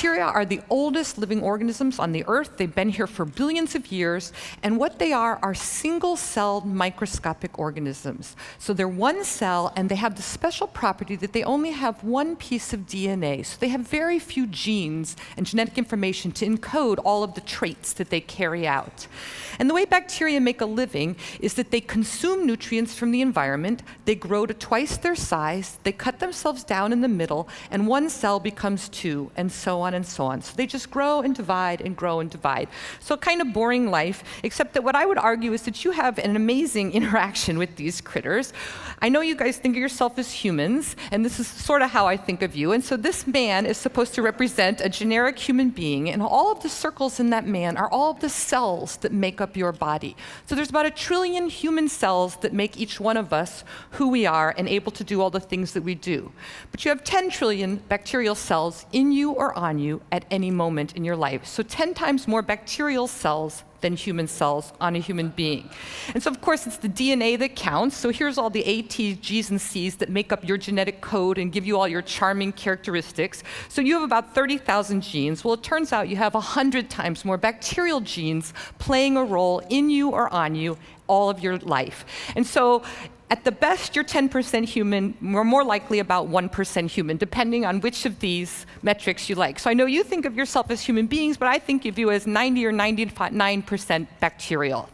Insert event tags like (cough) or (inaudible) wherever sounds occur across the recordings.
Bacteria are the oldest living organisms on the earth. They've been here for billions of years. And what they are are single celled microscopic organisms. So they're one cell, and they have the special property that they only have one piece of DNA. So they have very few genes and genetic information to encode all of the traits that they carry out. And the way bacteria make a living is that they consume nutrients from the environment, they grow to twice their size, they cut themselves down in the middle, and one cell becomes two, and so on and so on. So they just grow and divide and grow and divide. So kind of boring life, except that what I would argue is that you have an amazing (laughs) interaction with these critters. I know you guys think of yourself as humans, and this is sort of how I think of you. And so this man is supposed to represent a generic human being, and all of the circles in that man are all of the cells that make up up your body. So there's about a trillion human cells that make each one of us who we are and able to do all the things that we do. But you have 10 trillion bacterial cells in you or on you at any moment in your life. So 10 times more bacterial cells than human cells on a human being. And so, of course, it's the DNA that counts. So here's all the A, T, G's, and C's that make up your genetic code and give you all your charming characteristics. So you have about 30,000 genes. Well, it turns out you have 100 times more bacterial genes playing a role in you or on you all of your life. And so at the best, you're 10% human. We're more likely about 1% human, depending on which of these metrics you like. So I know you think of yourself as human beings, but I think of you as 90 or 99% bacterial.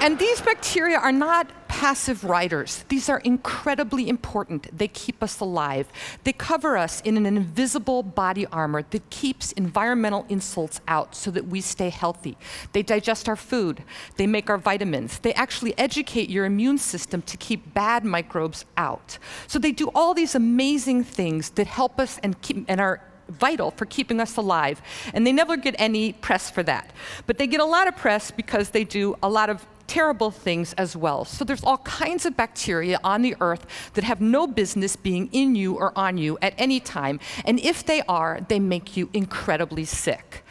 and these bacteria are not passive riders. These are incredibly important. They keep us alive. They cover us in an invisible body armor that keeps environmental insults out so that we stay healthy. They digest our food. They make our vitamins. They actually educate your immune system to keep bad microbes out. So they do all these amazing things that help us and, keep, and are vital for keeping us alive. And they never get any press for that. But they get a lot of press because they do a lot of terrible things as well. So there's all kinds of bacteria on the earth that have no business being in you or on you at any time. And if they are, they make you incredibly sick.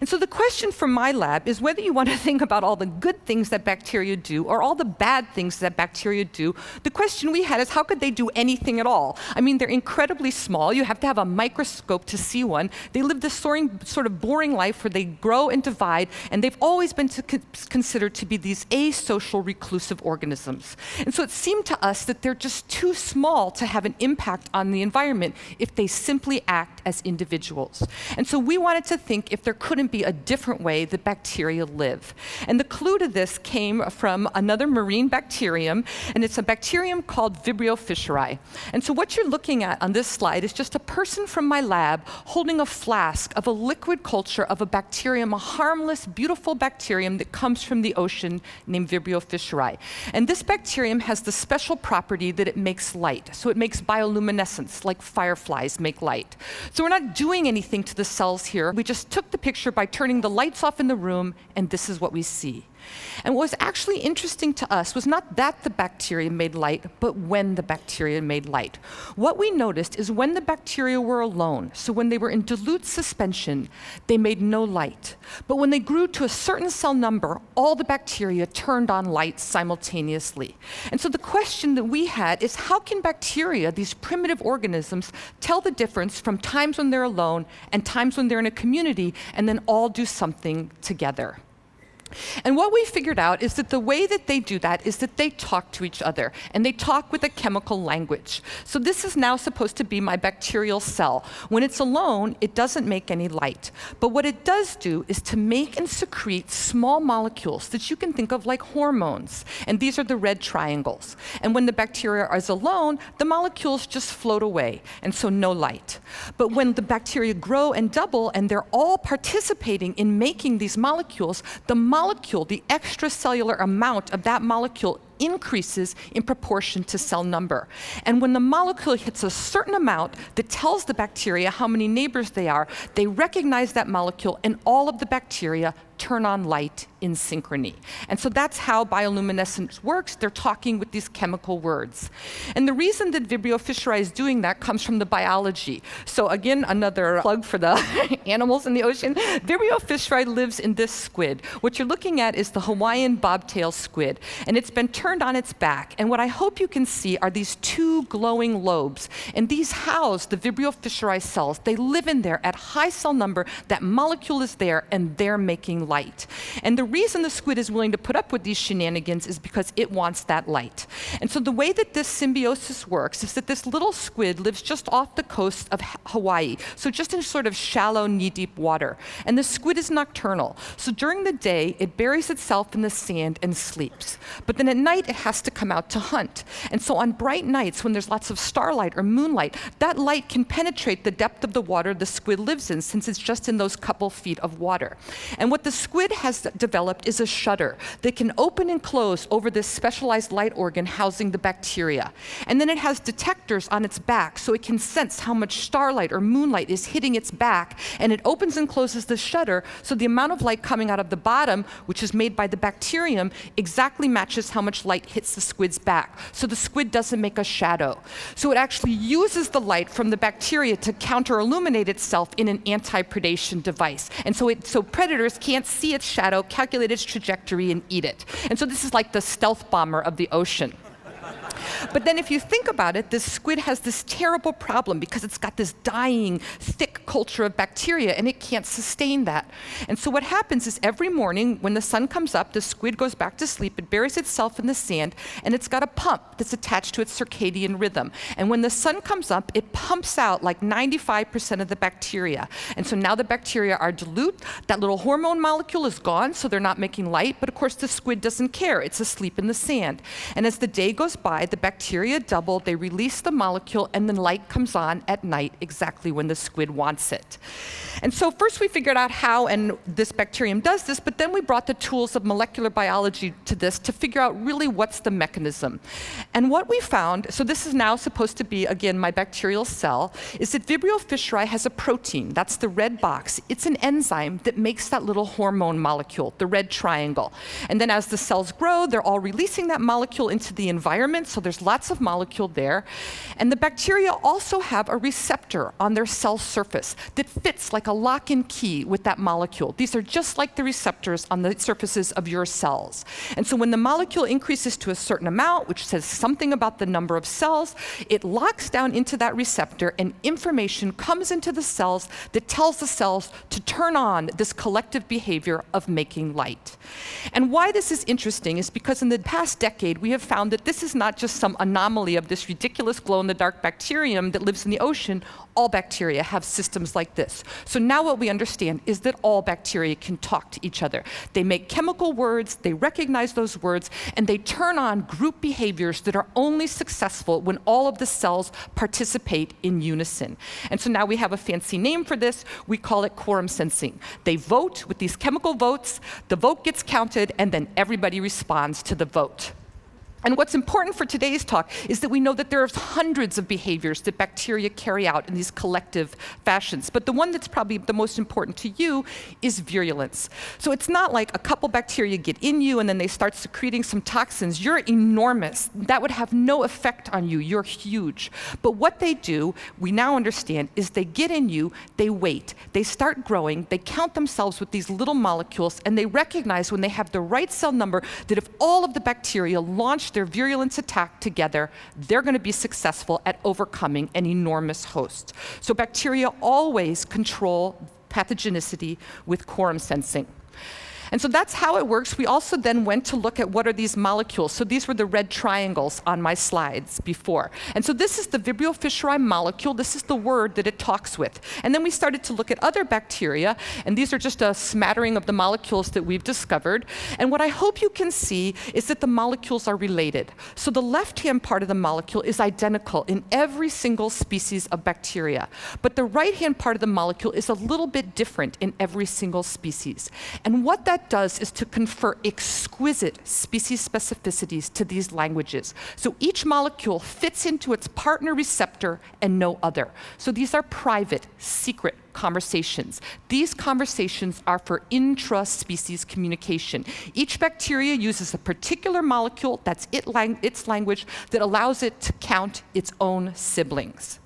And so the question from my lab is whether you want to (laughs) think about all the good things that bacteria do or all the bad things that bacteria do. The question we had is how could they do anything at all? I mean, they're incredibly small. You have to have a microscope to see one. They live this soaring, sort of boring life where they grow and divide, and they've always been to considered to be these asocial reclusive organisms. And so it seemed to us that they're just too small to have an impact on the environment if they simply act as individuals. And so we wanted to think if there couldn't be a different way that bacteria live. And the clue to this came from another marine bacterium, and it's a bacterium called Vibrio fischeri. And so what you're looking at on this slide is just a person from my lab holding a flask of a liquid culture of a bacterium, a harmless, beautiful bacterium that comes from the ocean named Vibrio fischeri. And this bacterium has the special property that it makes light. So it makes bioluminescence, like fireflies make light. So we're not doing anything to the cells here. We just took the picture by turning the lights off in the room, and this is what we see. And what was actually interesting to us was not that the bacteria made light, but when the bacteria made light. What we noticed is when the bacteria were alone, so when they were in dilute suspension, they made no light. But when they grew to a certain cell number, all the bacteria turned on light simultaneously. And so the question that we had is how can bacteria, these primitive organisms, tell the difference from times when they're alone and times when they're in a community and then all do something together? And what we figured out is that the way that they do that is that they talk to each other, and they talk with a chemical language. So this is now supposed to be my bacterial cell. When it's alone, it doesn't make any light. But what it does do is to make and secrete small molecules that you can think of like hormones. And these are the red triangles. And when the bacteria is alone, the molecules just float away, and so no light. But when the bacteria grow and double, and they're all participating in making these molecules, the molecule, the extracellular amount of that molecule increases in proportion to cell number. And when the molecule hits a certain amount that tells the bacteria how many neighbors they are, they recognize that molecule and all of the bacteria turn on light in synchrony. And so that's how bioluminescence works. They're talking with these chemical words. And the reason that Vibrio fischeri is doing that comes from the biology. So again, another plug for the (laughs) animals in the ocean. Vibrio fischeri lives in this squid. What you're looking at is the Hawaiian bobtail squid, and it's been turned on its back. And what I hope you can see are these two glowing lobes. And these house the Vibrio fischeri cells. They live in there at high cell number. That molecule is there, and they're making light. And the reason the squid is willing to put up with these shenanigans is because it wants that light. And so the way that this symbiosis works is that this little squid lives just off the coast of Hawaii, so just in sort of shallow, knee-deep water. And the squid is nocturnal. So during the day, it buries itself in the sand and sleeps. But then at night, it has to come out to hunt. And so on bright nights, when there's lots of starlight or moonlight, that light can penetrate the depth of the water the squid lives in, since it's just in those couple feet of water. And what the squid has developed is a shutter that can open and close over this specialized light organ housing the bacteria. And then it has detectors on its back so it can sense how much starlight or moonlight is hitting its back. And it opens and closes the shutter so the amount of light coming out of the bottom, which is made by the bacterium, exactly matches how much light hits the squid's back. So the squid doesn't make a shadow. So it actually uses the light from the bacteria to counter illuminate itself in an anti predation device. And so, it, so predators can't see its shadow, calculate its trajectory, and eat it. And so this is like the stealth bomber of the ocean. But then if you think about it, this squid has this terrible problem because it's got this dying, thick culture of bacteria and it can't sustain that. And so what happens is every morning when the sun comes up, the squid goes back to sleep, it buries itself in the sand, and it's got a pump that's attached to its circadian rhythm. And when the sun comes up, it pumps out like 95% of the bacteria. And so now the bacteria are dilute, that little hormone molecule is gone, so they're not making light, but of course the squid doesn't care, it's asleep in the sand. And as the day goes by, the bacteria double, they release the molecule, and then light comes on at night exactly when the squid wants it. And so first we figured out how and this bacterium does this, but then we brought the tools of molecular biology to this to figure out really what's the mechanism. And what we found, so this is now supposed to be, again, my bacterial cell, is that Vibrio fischeri has a protein. That's the red box. It's an enzyme that makes that little hormone molecule, the red triangle. And then as the cells grow, they're all releasing that molecule into the environment, so there's lots of molecule there. And the bacteria also have a receptor on their cell surface that fits like a lock and key with that molecule. These are just like the receptors on the surfaces of your cells. And so when the molecule increases to a certain amount, which says something about the number of cells, it locks down into that receptor and information comes into the cells that tells the cells to turn on this collective behavior of making light. And why this is interesting is because in the past decade, we have found that this is not just some anomaly of this ridiculous glow in the dark bacterium that lives in the ocean. All bacteria have systems like this. So now what we understand is that all bacteria can talk to each other. They make chemical words, they recognize those words, and they turn on group behaviors that are only successful when all of the cells participate in unison. And so now we have a fancy name for this. We call it quorum sensing. They vote with these chemical votes, the vote gets counted, and then everybody responds to the vote. And what's important for today's talk is that we know that there are hundreds of behaviors that bacteria carry out in these collective fashions. But the one that's probably the most important to you is virulence. So it's not like a couple bacteria get in you and then they start secreting some toxins. You're enormous. That would have no effect on you. You're huge. But what they do, we now understand, is they get in you, they wait, they start growing, they count themselves with these little molecules, and they recognize when they have the right cell number that if all of the bacteria launch their virulence attack together, they're going to be successful at overcoming an enormous host. So bacteria always control pathogenicity with quorum sensing. And so that's how it works. We also then went to look at what are these molecules. So these were the red triangles on my slides before. And so this is the Vibrio fischeri molecule. This is the word that it talks with. And then we started to look at other bacteria, and these are just a smattering of the molecules that we've discovered. And what I hope you can see is that the molecules are related. So the left-hand part of the molecule is identical in every single species of bacteria. But the right-hand part of the molecule is a little bit different in every single species. And what that that does is to confer exquisite species specificities to these languages. So each molecule fits into its partner receptor and no other. So these are private, secret conversations. These conversations are for intra-species communication. Each bacteria uses a particular molecule, that's it lang its language, that allows it to count its own siblings.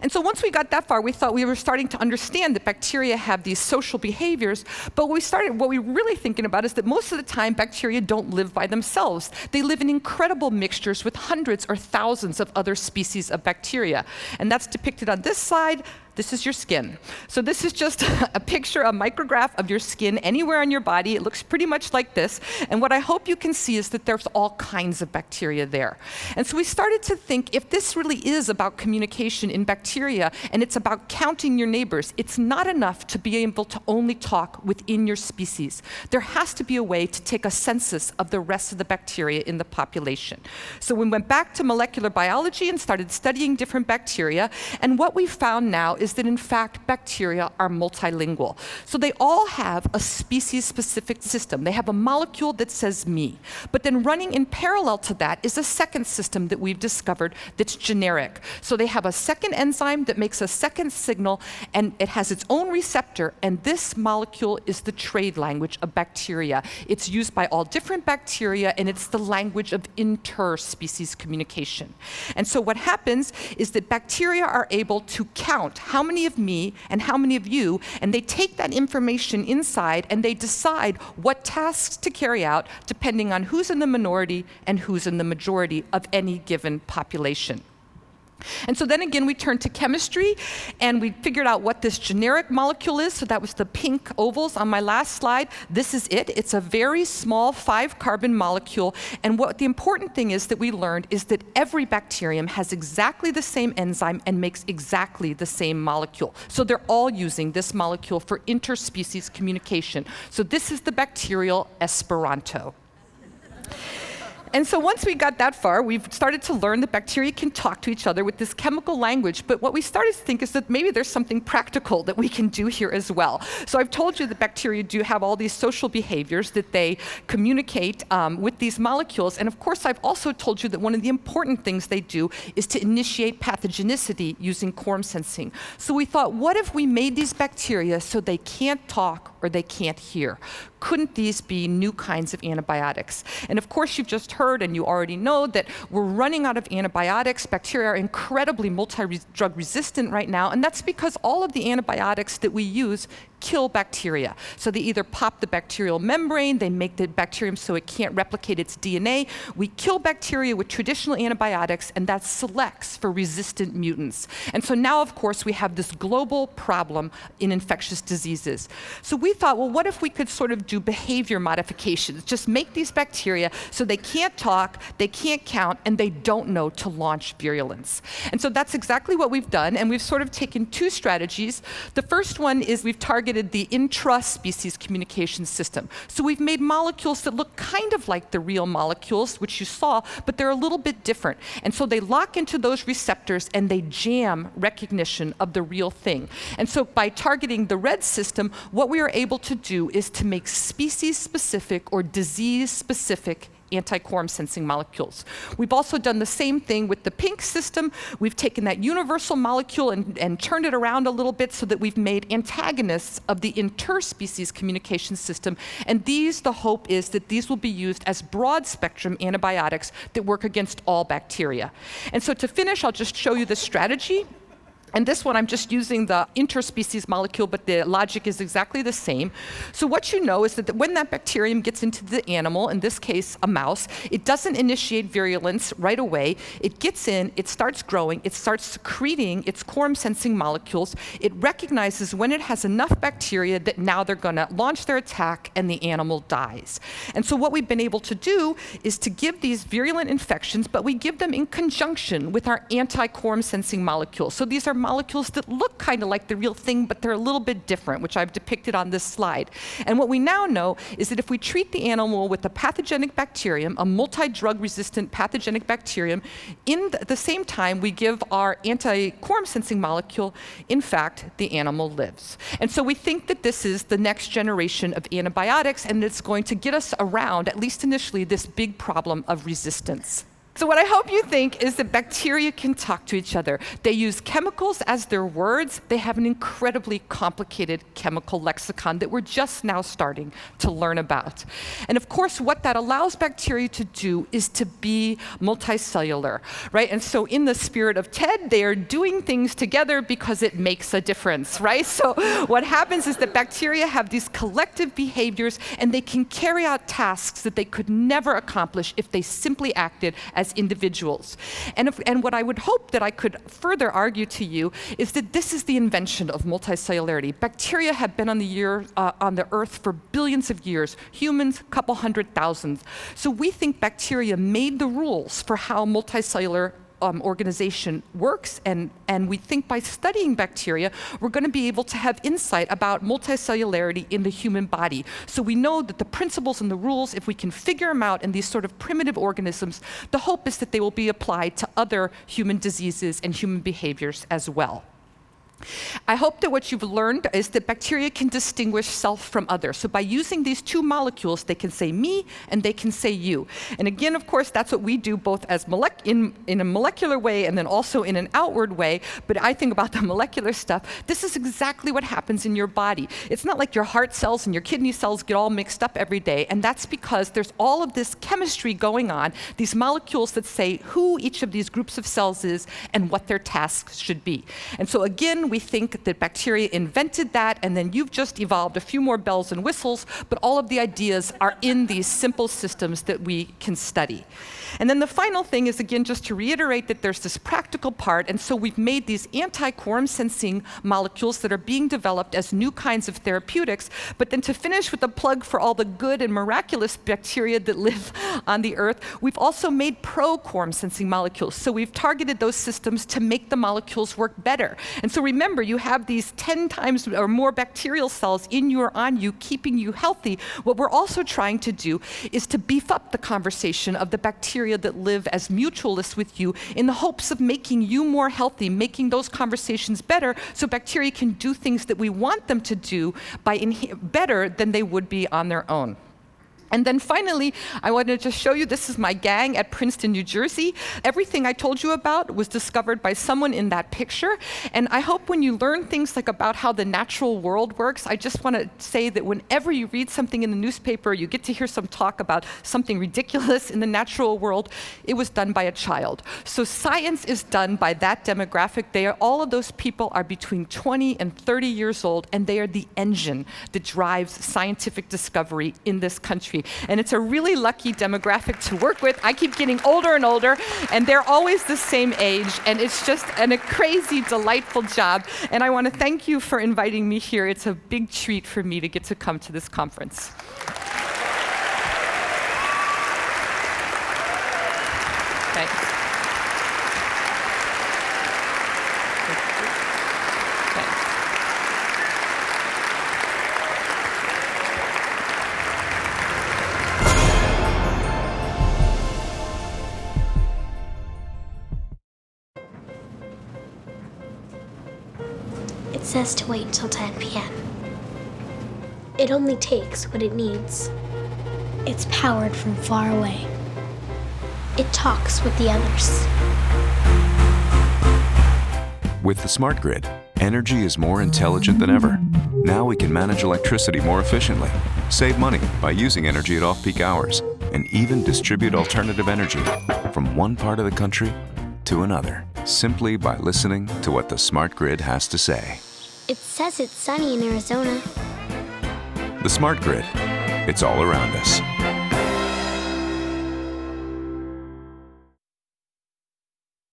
And so once we got that far, we thought we were starting to understand that bacteria have these social behaviors. But what we started, what we were really thinking about is that most of the time bacteria don't live by themselves. They live in incredible mixtures with hundreds or thousands of other species of bacteria. And that's depicted on this slide. This is your skin. So this is just (laughs) a picture, a micrograph of your skin anywhere on your body. It looks pretty much like this. And what I hope you can see is that there's all kinds of bacteria there. And so we started to think if this really is about communication in bacteria and it's about counting your neighbors, it's not enough to be able to only talk within your species. There has to be a way to take a census of the rest of the bacteria in the population. So we went back to molecular biology and started studying different bacteria. And what we found now is is that in fact bacteria are multilingual. So they all have a species specific system. They have a molecule that says me. But then running in parallel to that is a second system that we've discovered that's generic. So they have a second enzyme that makes a second signal and it has its own receptor and this molecule is the trade language of bacteria. It's used by all different bacteria and it's the language of interspecies communication. And so what happens is that bacteria are able to count how how many of me and how many of you, and they take that information inside and they decide what tasks to carry out depending on who's in the minority and who's in the majority of any given population. And so then again, we turned to chemistry and we figured out what this generic molecule is. So that was the pink ovals on my last slide. This is it. It's a very small five carbon molecule. And what the important thing is that we learned is that every bacterium has exactly the same enzyme and makes exactly the same molecule. So they're all using this molecule for interspecies communication. So this is the bacterial Esperanto. And so once we got that far, we've started to learn that bacteria can talk to each other with this chemical language. But what we started to think is that maybe there's something practical that we can do here as well. So I've told you that bacteria do have all these social behaviors that they communicate um, with these molecules. And of course, I've also told you that one of the important things they do is to initiate pathogenicity using quorum sensing. So we thought, what if we made these bacteria so they can't talk or they can't hear? couldn't these be new kinds of antibiotics? And of course, you've just heard and you already know that we're running out of antibiotics. Bacteria are incredibly multi-drug resistant right now, and that's because all of the antibiotics that we use kill bacteria. So they either pop the bacterial membrane, they make the bacterium so it can't replicate its DNA. We kill bacteria with traditional antibiotics, and that selects for resistant mutants. And so now, of course, we have this global problem in infectious diseases. So we thought, well, what if we could sort of do behavior modifications? Just make these bacteria so they can't talk, they can't count, and they don't know to launch virulence. And so that's exactly what we've done, and we've sort of taken two strategies. The first one is we've targeted targeted the intra-species communication system. So we've made molecules that look kind of like the real molecules, which you saw, but they're a little bit different. And so they lock into those receptors and they jam recognition of the real thing. And so by targeting the red system, what we are able to do is to make species-specific or disease-specific anti-quorum sensing molecules. We've also done the same thing with the pink system. We've taken that universal molecule and, and turned it around a little bit so that we've made antagonists of the interspecies communication system. And these, the hope is that these will be used as broad spectrum antibiotics that work against all bacteria. And so to finish, I'll just show you the strategy and this one, I'm just using the interspecies molecule, but the logic is exactly the same. So what you know is that when that bacterium gets into the animal, in this case, a mouse, it doesn't initiate virulence right away. It gets in, it starts growing, it starts secreting its quorum-sensing molecules. It recognizes when it has enough bacteria that now they're going to launch their attack and the animal dies. And so what we've been able to do is to give these virulent infections, but we give them in conjunction with our anti-quorum-sensing molecules. So these are molecules that look kind of like the real thing, but they're a little bit different, which I've depicted on this slide. And what we now know is that if we treat the animal with a pathogenic bacterium, a multi-drug resistant pathogenic bacterium, in the same time we give our anti-quorum sensing molecule, in fact, the animal lives. And so we think that this is the next generation of antibiotics, and it's going to get us around, at least initially, this big problem of resistance. So, what I hope you think is that bacteria can talk to each other. They use chemicals as their words. They have an incredibly complicated chemical lexicon that we're just now starting to learn about. And of course, what that allows bacteria to do is to be multicellular, right? And so, in the spirit of TED, they are doing things together because it makes a difference, right? So, what happens is that bacteria have these collective behaviors and they can carry out tasks that they could never accomplish if they simply acted as as individuals. And, if, and what I would hope that I could further argue to you is that this is the invention of multicellularity. Bacteria have been on the, year, uh, on the earth for billions of years, humans, couple hundred thousand. So we think bacteria made the rules for how multicellular um, organization works, and, and we think by studying bacteria, we're going to be able to have insight about multicellularity in the human body. So we know that the principles and the rules, if we can figure them out in these sort of primitive organisms, the hope is that they will be applied to other human diseases and human behaviors as well. I hope that what you've learned is that bacteria can distinguish self from other. So by using these two molecules, they can say me and they can say you. And again, of course, that's what we do both as in, in a molecular way and then also in an outward way. But I think about (laughs) the molecular stuff. This is exactly what happens in your body. It's not like your heart cells and your kidney cells get all mixed up every day. And that's because there's all of this chemistry going on, these molecules that say who each of these groups of cells is and what their tasks should be. And so again, we think that bacteria invented that, and then you've just evolved a few more bells and whistles, but all of the ideas are in these simple systems that we can study. And then the final thing is, again, just to reiterate that there's this practical part, and so we've made these anti-quorum sensing molecules that are being developed as new kinds of therapeutics. But then to finish with a plug for all the good and miraculous bacteria that live (laughs) on the earth, we've also made pro-quorum sensing molecules. So we've targeted those systems to make the molecules work better. And so remember, you have these 10 times or more bacterial cells in you or on you, keeping you healthy. What we're also trying to do is to beef up the conversation of the bacteria bacteria that live as mutualists with you in the hopes of making you more healthy, making those conversations better so bacteria can do things that we want them to do by better than they would be on their own. And then finally, I want to just show you this is my gang at Princeton, New Jersey. Everything I told you about was discovered by someone in that picture. And I hope when you learn things like about how the natural world works, I just want to say that whenever you read something in the newspaper, you get to hear some talk about something ridiculous in the natural world, it was done by a child. So science is done by that demographic. They are, all of those people are between 20 and 30 years old, and they are the engine that drives scientific discovery in this country and it's a really lucky demographic to work with. I keep getting older and older, and they're always the same age. And it's just an, a crazy, delightful job. And I want to thank you for inviting me here. It's a big treat for me to get to come to this conference. To wait until 10 p.m. It only takes what it needs. It's powered from far away. It talks with the others. With the smart grid, energy is more intelligent than ever. Now we can manage electricity more efficiently, save money by using energy at off-peak hours, and even distribute alternative energy from one part of the country to another, simply by listening to what the smart grid has to say. It says it's sunny in Arizona. The Smart Grid. It's all around us.